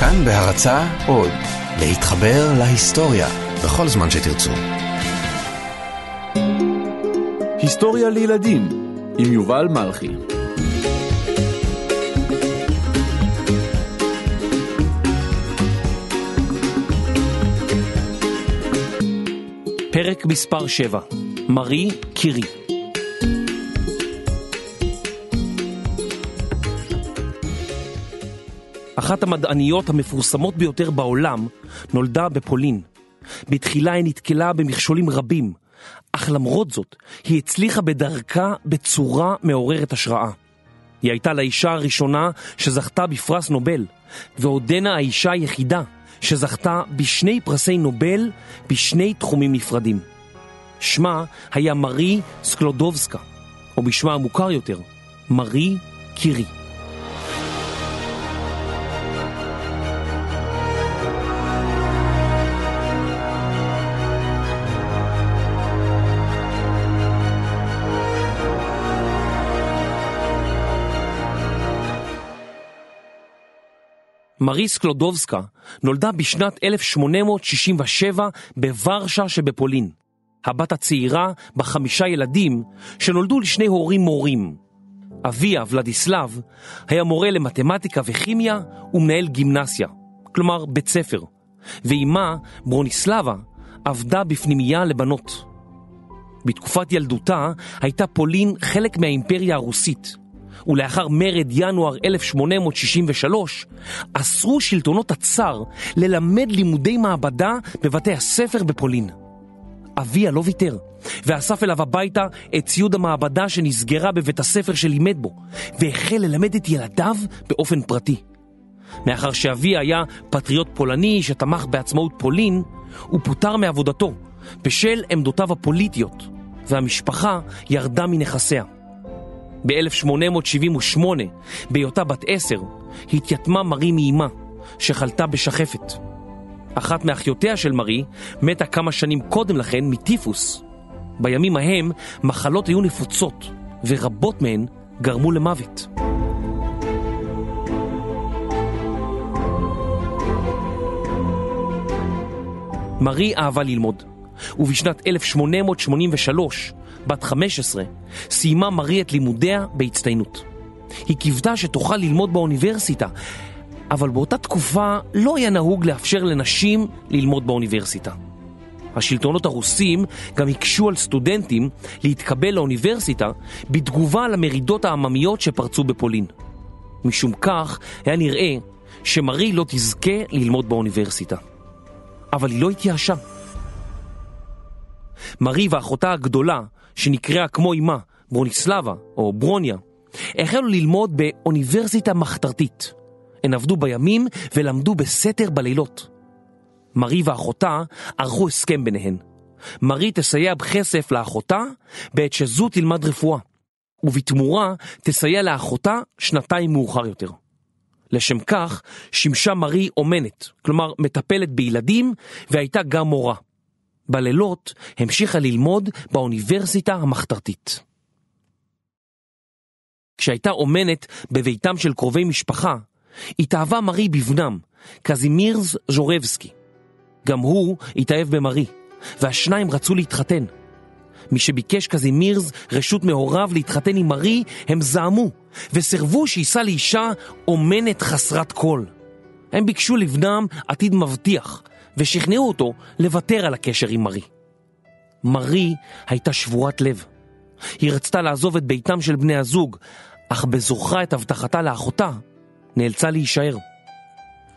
כאן בהרצה עוד, להתחבר להיסטוריה בכל זמן שתרצו. היסטוריה לילדים עם יובל מלכי פרק מספר 7 מרי קירי אחת המדעניות המפורסמות ביותר בעולם נולדה בפולין. בתחילה היא נתקלה במכשולים רבים, אך למרות זאת היא הצליחה בדרכה בצורה מעוררת השראה. היא הייתה לאישה הראשונה שזכתה בפרס נובל, ועודנה האישה היחידה שזכתה בשני פרסי נובל בשני תחומים נפרדים. שמה היה מרי סקלודובסקה, או בשמה המוכר יותר, מרי קירי. מרי סקלודובסקה נולדה בשנת 1867 בוורשה שבפולין. הבת הצעירה בחמישה ילדים שנולדו לשני הורים מורים. אביה, ולדיסלב, היה מורה למתמטיקה וכימיה ומנהל גימנסיה, כלומר בית ספר, ואימה, ברוניסלבה, עבדה בפנימייה לבנות. בתקופת ילדותה הייתה פולין חלק מהאימפריה הרוסית, ולאחר מרד ינואר 1863, אסרו שלטונות הצאר ללמד לימודי מעבדה בבתי הספר בפולין. אביה לא ויתר, ואסף אליו הביתה את ציוד המעבדה שנסגרה בבית הספר שלימד בו, והחל ללמד את ילדיו באופן פרטי. מאחר שאבי היה פטריוט פולני שתמך בעצמאות פולין, הוא פוטר מעבודתו בשל עמדותיו הפוליטיות, והמשפחה ירדה מנכסיה. ב-1878, בהיותה בת עשר, התייתמה מרי מאימה, שחלתה בשחפת. אחת מאחיותיה של מרי מתה כמה שנים קודם לכן מטיפוס. בימים ההם מחלות היו נפוצות, ורבות מהן גרמו למוות. מרי אהבה ללמוד, ובשנת 1883, בת 15, סיימה מרי את לימודיה בהצטיינות. היא קיוותה שתוכל ללמוד באוניברסיטה, אבל באותה תקופה לא היה נהוג לאפשר לנשים ללמוד באוניברסיטה. השלטונות הרוסים גם הקשו על סטודנטים להתקבל לאוניברסיטה בתגובה על המרידות העממיות שפרצו בפולין. משום כך היה נראה שמרי לא תזכה ללמוד באוניברסיטה. אבל היא לא התייאשה. מרי ואחותה הגדולה, שנקראה כמו אמה, ברוניסלבה או ברוניה, החלו ללמוד באוניברסיטה מחתרתית. הן עבדו בימים ולמדו בסתר בלילות. מרי ואחותה ערכו הסכם ביניהן. מרי תסייע בכסף לאחותה בעת שזו תלמד רפואה, ובתמורה תסייע לאחותה שנתיים מאוחר יותר. לשם כך שימשה מרי אומנת, כלומר מטפלת בילדים, והייתה גם מורה. בלילות המשיכה ללמוד באוניברסיטה המחתרתית. כשהייתה אומנת בביתם של קרובי משפחה, התאהבה מרי בבנם, קזימירס ז'ורבסקי. גם הוא התאהב במרי, והשניים רצו להתחתן. מי שביקש קזימירס רשות מהוריו להתחתן עם מרי, הם זעמו, וסרבו שיישא לאישה אומנת חסרת כל. הם ביקשו לבנם עתיד מבטיח, ושכנעו אותו לוותר על הקשר עם מרי. מרי הייתה שבורת לב. היא רצתה לעזוב את ביתם של בני הזוג, אך בזוכרה את הבטחתה לאחותה, נאלצה להישאר.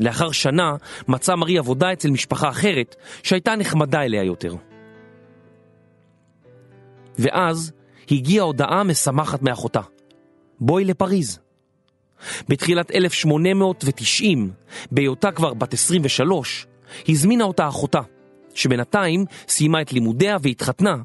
לאחר שנה מצאה מרי עבודה אצל משפחה אחרת שהייתה נחמדה אליה יותר. ואז הגיעה הודעה משמחת מאחותה. בואי לפריז. בתחילת 1890, בהיותה כבר בת 23, הזמינה אותה אחותה, שבינתיים סיימה את לימודיה והתחתנה,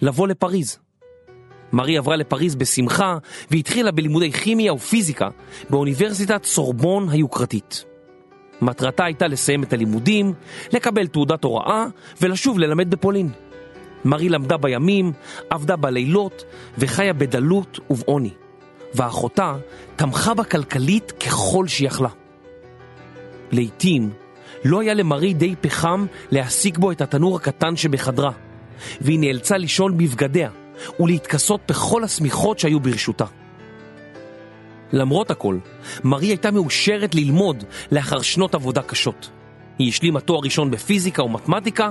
לבוא לפריז. מרי עברה לפריז בשמחה והתחילה בלימודי כימיה ופיזיקה באוניברסיטת סורבון היוקרתית. מטרתה הייתה לסיים את הלימודים, לקבל תעודת הוראה ולשוב ללמד בפולין. מרי למדה בימים, עבדה בלילות וחיה בדלות ובעוני. ואחותה תמכה בה כלכלית ככל שיכלה. לעתים לא היה למרי די פחם להעסיק בו את התנור הקטן שבחדרה, והיא נאלצה לישון בבגדיה ולהתכסות בכל השמיכות שהיו ברשותה. למרות הכל, מרי הייתה מאושרת ללמוד לאחר שנות עבודה קשות. היא השלימה תואר ראשון בפיזיקה ומתמטיקה,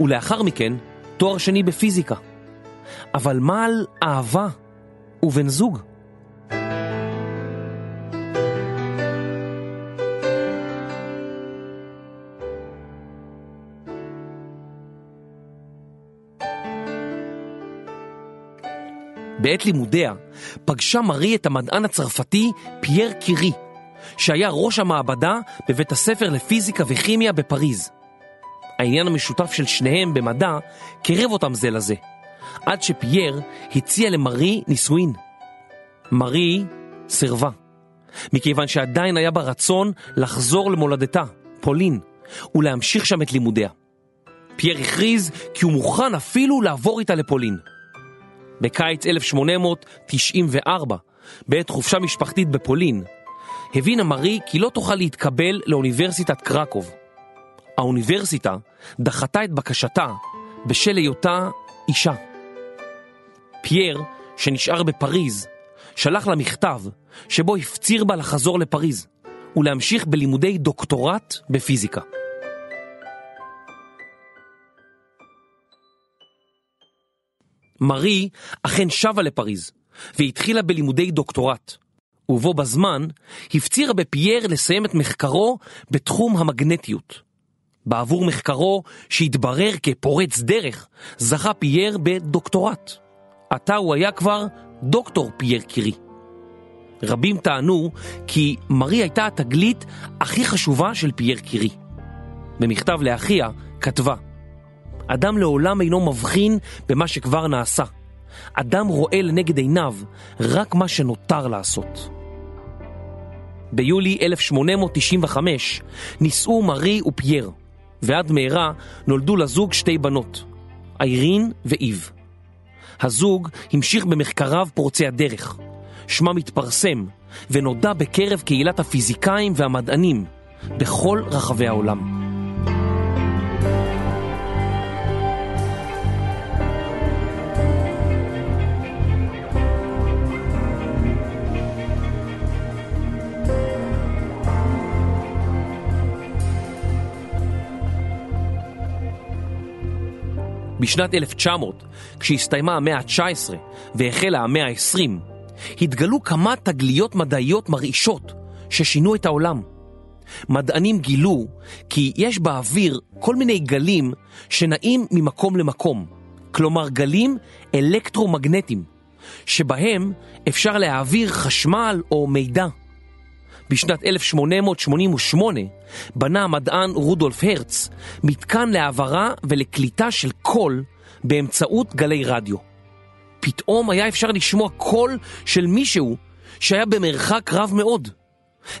ולאחר מכן תואר שני בפיזיקה. אבל מה על אהבה ובן זוג? בעת לימודיה פגשה מרי את המדען הצרפתי פייר קירי, שהיה ראש המעבדה בבית הספר לפיזיקה וכימיה בפריז. העניין המשותף של שניהם במדע קירב אותם זה לזה, עד שפייר הציע למרי נישואין. מרי סירבה, מכיוון שעדיין היה בה רצון לחזור למולדתה, פולין, ולהמשיך שם את לימודיה. פייר הכריז כי הוא מוכן אפילו לעבור איתה לפולין. בקיץ 1894, בעת חופשה משפחתית בפולין, הבינה מרי כי לא תוכל להתקבל לאוניברסיטת קרקוב. האוניברסיטה דחתה את בקשתה בשל היותה אישה. פייר, שנשאר בפריז, שלח לה מכתב שבו הפציר בה לחזור לפריז ולהמשיך בלימודי דוקטורט בפיזיקה. מרי אכן שבה לפריז והתחילה בלימודי דוקטורט, ובו בזמן הפצירה בפייר לסיים את מחקרו בתחום המגנטיות. בעבור מחקרו, שהתברר כפורץ דרך, זכה פייר בדוקטורט. עתה הוא היה כבר דוקטור פייר קירי. רבים טענו כי מרי הייתה התגלית הכי חשובה של פייר קירי. במכתב לאחיה כתבה אדם לעולם אינו מבחין במה שכבר נעשה. אדם רואה לנגד עיניו רק מה שנותר לעשות. ביולי 1895 נישאו מרי ופייר, ועד מהרה נולדו לזוג שתי בנות, איירין ואיב. הזוג המשיך במחקריו פורצי הדרך. שמה מתפרסם ונודע בקרב קהילת הפיזיקאים והמדענים בכל רחבי העולם. בשנת 1900, כשהסתיימה המאה ה-19 והחלה המאה ה-20, התגלו כמה תגליות מדעיות מרעישות ששינו את העולם. מדענים גילו כי יש באוויר כל מיני גלים שנעים ממקום למקום, כלומר גלים אלקטרומגנטיים, שבהם אפשר להעביר חשמל או מידע. בשנת 1888 בנה המדען רודולף הרץ מתקן להעברה ולקליטה של קול באמצעות גלי רדיו. פתאום היה אפשר לשמוע קול של מישהו שהיה במרחק רב מאוד.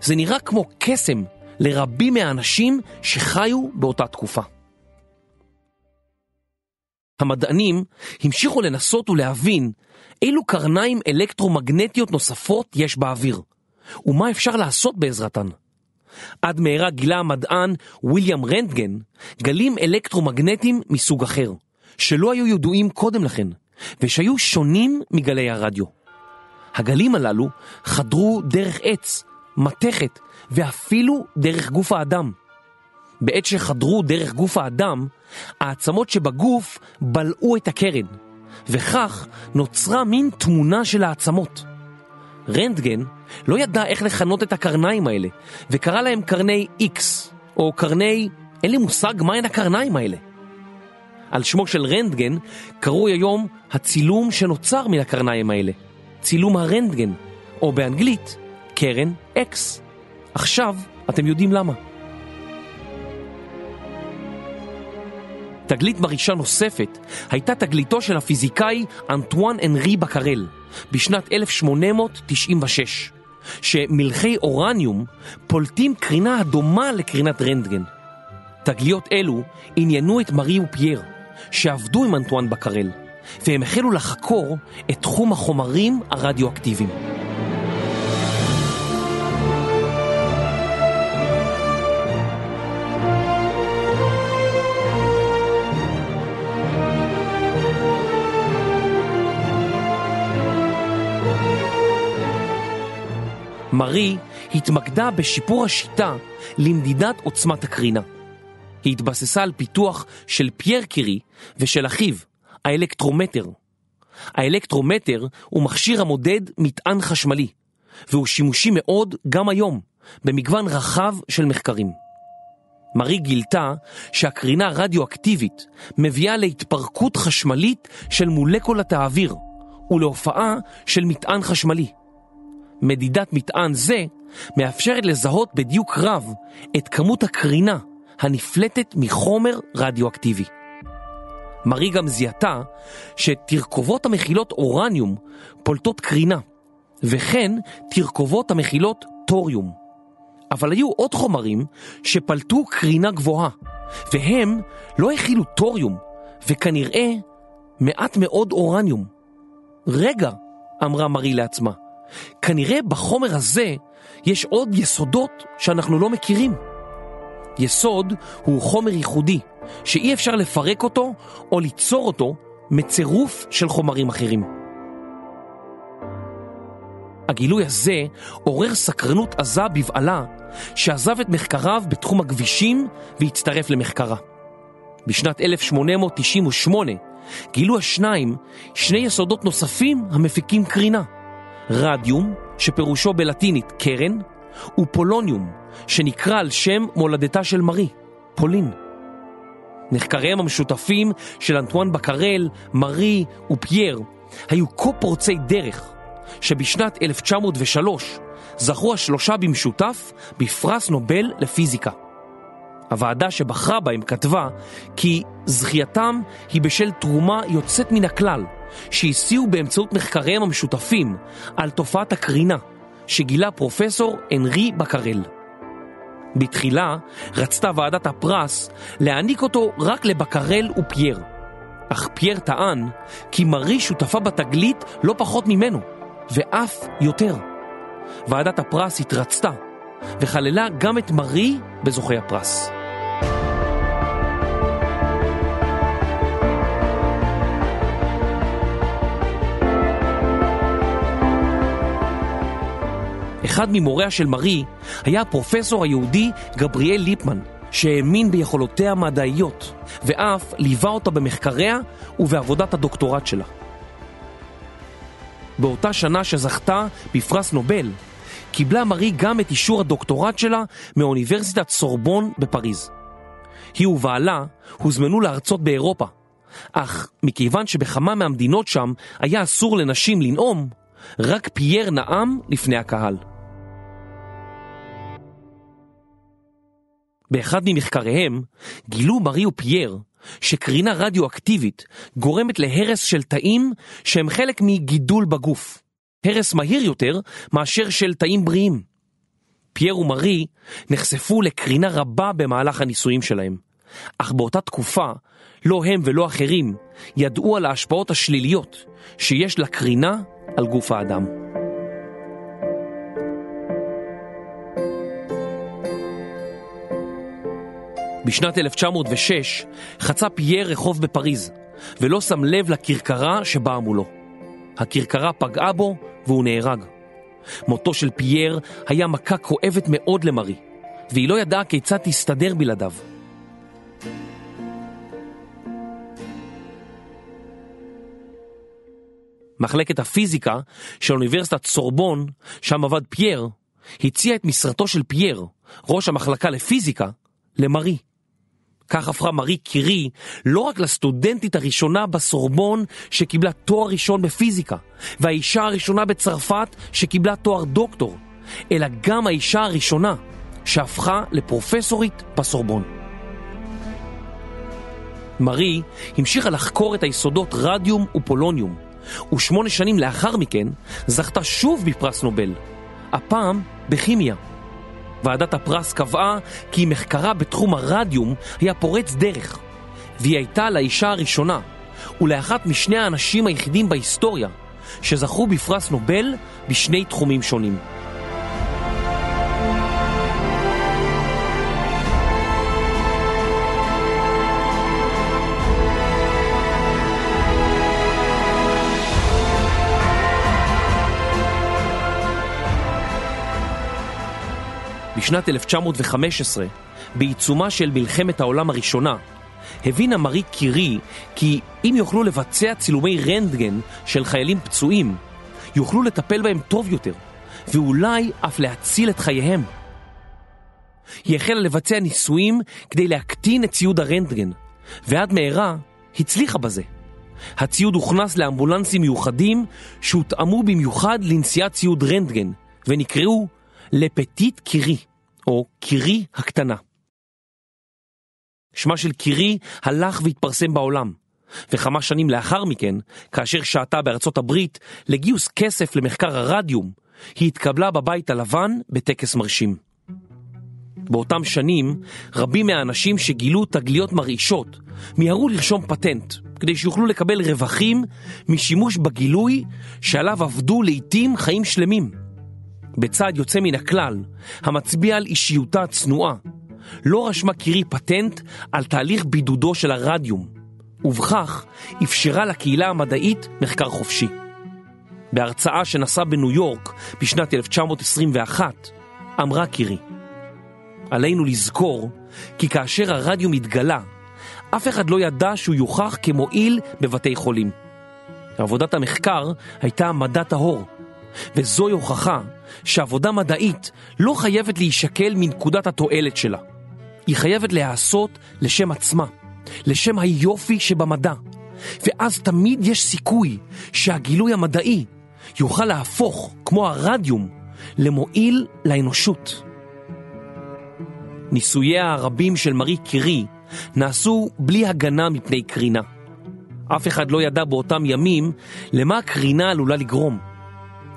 זה נראה כמו קסם לרבים מהאנשים שחיו באותה תקופה. המדענים המשיכו לנסות ולהבין אילו קרניים אלקטרומגנטיות נוספות יש באוויר. ומה אפשר לעשות בעזרתן. עד מהרה גילה המדען ויליאם רנטגן גלים אלקטרומגנטיים מסוג אחר, שלא היו ידועים קודם לכן, ושהיו שונים מגלי הרדיו. הגלים הללו חדרו דרך עץ, מתכת ואפילו דרך גוף האדם. בעת שחדרו דרך גוף האדם, העצמות שבגוף בלעו את הקרן, וכך נוצרה מין תמונה של העצמות. רנטגן לא ידע איך לכנות את הקרניים האלה, וקרא להם קרני X, או קרני... אין לי מושג מהן הקרניים האלה. על שמו של רנטגן קרוי היום הצילום שנוצר מן הקרניים האלה, צילום הרנטגן, או באנגלית קרן X. עכשיו אתם יודעים למה. תגלית מרעישה נוספת הייתה תגליתו של הפיזיקאי אנטואן אנרי בקרל בשנת 1896, שמלחי אורניום פולטים קרינה הדומה לקרינת רנטגן. תגליות אלו עניינו את מארי ופייר, שעבדו עם אנטואן בקרל, והם החלו לחקור את תחום החומרים הרדיואקטיביים. מרי התמקדה בשיפור השיטה למדידת עוצמת הקרינה. היא התבססה על פיתוח של פייר קירי ושל אחיו, האלקטרומטר. האלקטרומטר הוא מכשיר המודד מטען חשמלי, והוא שימושי מאוד גם היום, במגוון רחב של מחקרים. מרי גילתה שהקרינה הרדיואקטיבית מביאה להתפרקות חשמלית של מולקולת האוויר ולהופעה של מטען חשמלי. מדידת מטען זה מאפשרת לזהות בדיוק רב את כמות הקרינה הנפלטת מחומר רדיואקטיבי. מרי גם זיהתה שתרכובות המכילות אורניום פולטות קרינה, וכן תרכובות המכילות טוריום. אבל היו עוד חומרים שפלטו קרינה גבוהה, והם לא הכילו טוריום, וכנראה מעט מאוד אורניום. רגע, אמרה מרי לעצמה, כנראה בחומר הזה יש עוד יסודות שאנחנו לא מכירים. יסוד הוא חומר ייחודי, שאי אפשר לפרק אותו או ליצור אותו מצירוף של חומרים אחרים. הגילוי הזה עורר סקרנות עזה בבעלה, שעזב את מחקריו בתחום הכבישים והצטרף למחקרה. בשנת 1898 גילו השניים שני יסודות נוספים המפיקים קרינה, רדיום, שפירושו בלטינית קרן, ופולוניום, שנקרא על שם מולדתה של מרי, פולין. מחקריהם המשותפים של אנטואן בקרל, מרי ופייר היו כה פורצי דרך, שבשנת 1903 זכו השלושה במשותף בפרס נובל לפיזיקה. הוועדה שבחרה בהם כתבה כי זכייתם היא בשל תרומה יוצאת מן הכלל שהסיעו באמצעות מחקריהם המשותפים על תופעת הקרינה שגילה פרופסור אנרי בקרל. בתחילה רצתה ועדת הפרס להעניק אותו רק לבקרל ופייר, אך פייר טען כי מרי שותפה בתגלית לא פחות ממנו, ואף יותר. ועדת הפרס התרצתה וכללה גם את מרי בזוכי הפרס. אחד ממוריה של מרי היה הפרופסור היהודי גבריאל ליפמן, שהאמין ביכולותיה המדעיות, ואף ליווה אותה במחקריה ובעבודת הדוקטורט שלה. באותה שנה שזכתה בפרס נובל, קיבלה מרי גם את אישור הדוקטורט שלה מאוניברסיטת סורבון בפריז. היא ובעלה הוזמנו לארצות באירופה, אך מכיוון שבכמה מהמדינות שם היה אסור לנשים לנאום, רק פייר נאם לפני הקהל. באחד ממחקריהם גילו מרי ופייר שקרינה רדיואקטיבית גורמת להרס של תאים שהם חלק מגידול בגוף. הרס מהיר יותר מאשר של תאים בריאים. פייר ומרי נחשפו לקרינה רבה במהלך הניסויים שלהם, אך באותה תקופה לא הם ולא אחרים ידעו על ההשפעות השליליות שיש לקרינה על גוף האדם. בשנת 1906 חצה פייר רחוב בפריז, ולא שם לב לכרכרה שבאה מולו. הכרכרה פגעה בו והוא נהרג. מותו של פייר היה מכה כואבת מאוד למרי, והיא לא ידעה כיצד תסתדר בלעדיו. מחלקת הפיזיקה של אוניברסיטת סורבון, שם עבד פייר, הציע את משרתו של פייר, ראש המחלקה לפיזיקה, למרי. כך הפכה מארי קירי לא רק לסטודנטית הראשונה בסורבון שקיבלה תואר ראשון בפיזיקה, והאישה הראשונה בצרפת שקיבלה תואר דוקטור, אלא גם האישה הראשונה שהפכה לפרופסורית בסורבון. מארי המשיכה לחקור את היסודות רדיום ופולוניום, ושמונה שנים לאחר מכן זכתה שוב בפרס נובל, הפעם בכימיה. ועדת הפרס קבעה כי מחקרה בתחום הרדיום היה פורץ דרך, והיא הייתה לאישה הראשונה ולאחת משני האנשים היחידים בהיסטוריה שזכו בפרס נובל בשני תחומים שונים. בשנת 1915, בעיצומה של מלחמת העולם הראשונה, הבינה מארי קירי כי אם יוכלו לבצע צילומי רנטגן של חיילים פצועים, יוכלו לטפל בהם טוב יותר, ואולי אף להציל את חייהם. היא החלה לבצע ניסויים כדי להקטין את ציוד הרנטגן, ועד מהרה הצליחה בזה. הציוד הוכנס לאמבולנסים מיוחדים שהותאמו במיוחד לנשיאת ציוד רנטגן, ונקראו לפטיט קירי, או קירי הקטנה. שמה של קירי הלך והתפרסם בעולם, וכמה שנים לאחר מכן, כאשר שעתה בארצות הברית לגיוס כסף למחקר הרדיום, היא התקבלה בבית הלבן בטקס מרשים. באותם שנים, רבים מהאנשים שגילו תגליות מרעישות מיהרו לרשום פטנט, כדי שיוכלו לקבל רווחים משימוש בגילוי שעליו עבדו לעיתים חיים שלמים. בצעד יוצא מן הכלל, המצביע על אישיותה הצנועה, לא רשמה קירי פטנט על תהליך בידודו של הרדיום, ובכך אפשרה לקהילה המדעית מחקר חופשי. בהרצאה שנשא בניו יורק בשנת 1921, אמרה קירי, עלינו לזכור כי כאשר הרדיום התגלה, אף אחד לא ידע שהוא יוכח כמועיל בבתי חולים. עבודת המחקר הייתה מדע טהור, וזוהי הוכחה שעבודה מדעית לא חייבת להישקל מנקודת התועלת שלה. היא חייבת להיעשות לשם עצמה, לשם היופי שבמדע, ואז תמיד יש סיכוי שהגילוי המדעי יוכל להפוך, כמו הרדיום, למועיל לאנושות. ניסוייה הרבים של מארי קירי נעשו בלי הגנה מפני קרינה. אף אחד לא ידע באותם ימים למה הקרינה עלולה לגרום.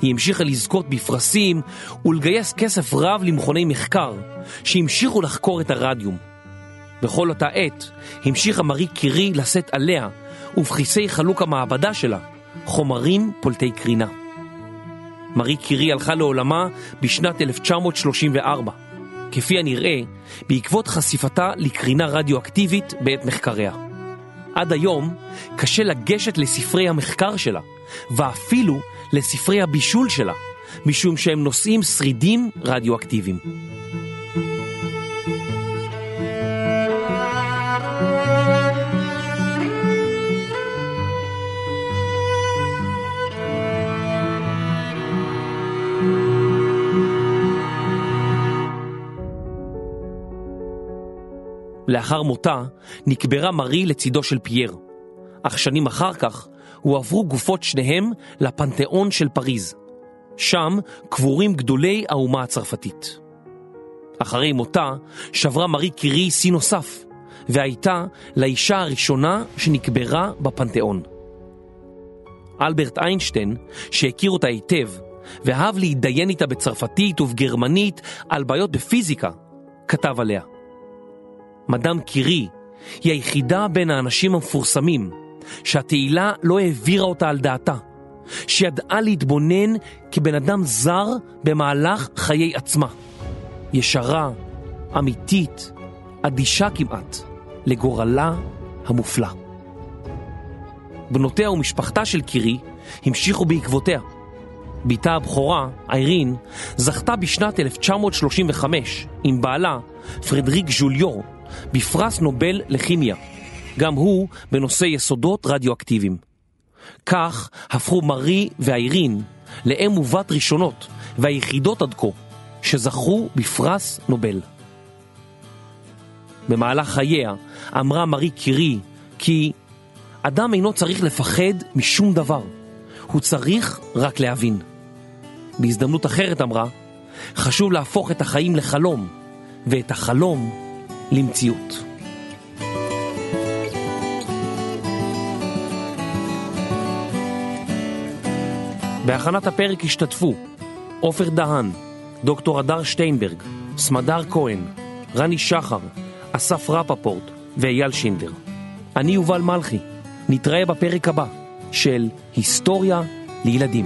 היא המשיכה לזכות בפרסים ולגייס כסף רב למכוני מחקר שהמשיכו לחקור את הרדיום. בכל אותה עת המשיכה מארי קירי לשאת עליה ובכיסי חלוק המעבדה שלה חומרים פולטי קרינה. מארי קירי הלכה לעולמה בשנת 1934, כפי הנראה בעקבות חשיפתה לקרינה רדיואקטיבית בעת מחקריה. עד היום קשה לגשת לספרי המחקר שלה, ואפילו לספרי הבישול שלה, משום שהם נושאים שרידים רדיואקטיביים. לאחר מותה נקברה מארי לצידו של פייר, אך שנים אחר כך הועברו גופות שניהם לפנתיאון של פריז. שם קבורים גדולי האומה הצרפתית. אחרי מותה שברה מארי קירי שיא נוסף, והייתה לאישה הראשונה שנקברה בפנתיאון. אלברט איינשטיין, שהכיר אותה היטב, ואהב להתדיין איתה בצרפתית ובגרמנית על בעיות בפיזיקה, כתב עליה. מדאם קירי היא היחידה בין האנשים המפורסמים שהתהילה לא העבירה אותה על דעתה, שידעה להתבונן כבן אדם זר במהלך חיי עצמה. ישרה, אמיתית, אדישה כמעט, לגורלה המופלא. בנותיה ומשפחתה של קירי המשיכו בעקבותיה. בתה הבכורה, איירין, זכתה בשנת 1935 עם בעלה, פרדריק ז'וליור, בפרס נובל לכימיה, גם הוא בנושא יסודות רדיואקטיביים. כך הפכו מארי ואיירין לאם ובת ראשונות והיחידות עד כה שזכו בפרס נובל. במהלך חייה אמרה מארי קירי כי אדם אינו צריך לפחד משום דבר, הוא צריך רק להבין. בהזדמנות אחרת אמרה, חשוב להפוך את החיים לחלום, ואת החלום למציאות. בהכנת הפרק השתתפו עופר דהן, דוקטור הדר שטיינברג, סמדר כהן, רני שחר, אסף רפפורט ואייל שינדר. אני יובל מלכי, נתראה בפרק הבא של היסטוריה לילדים.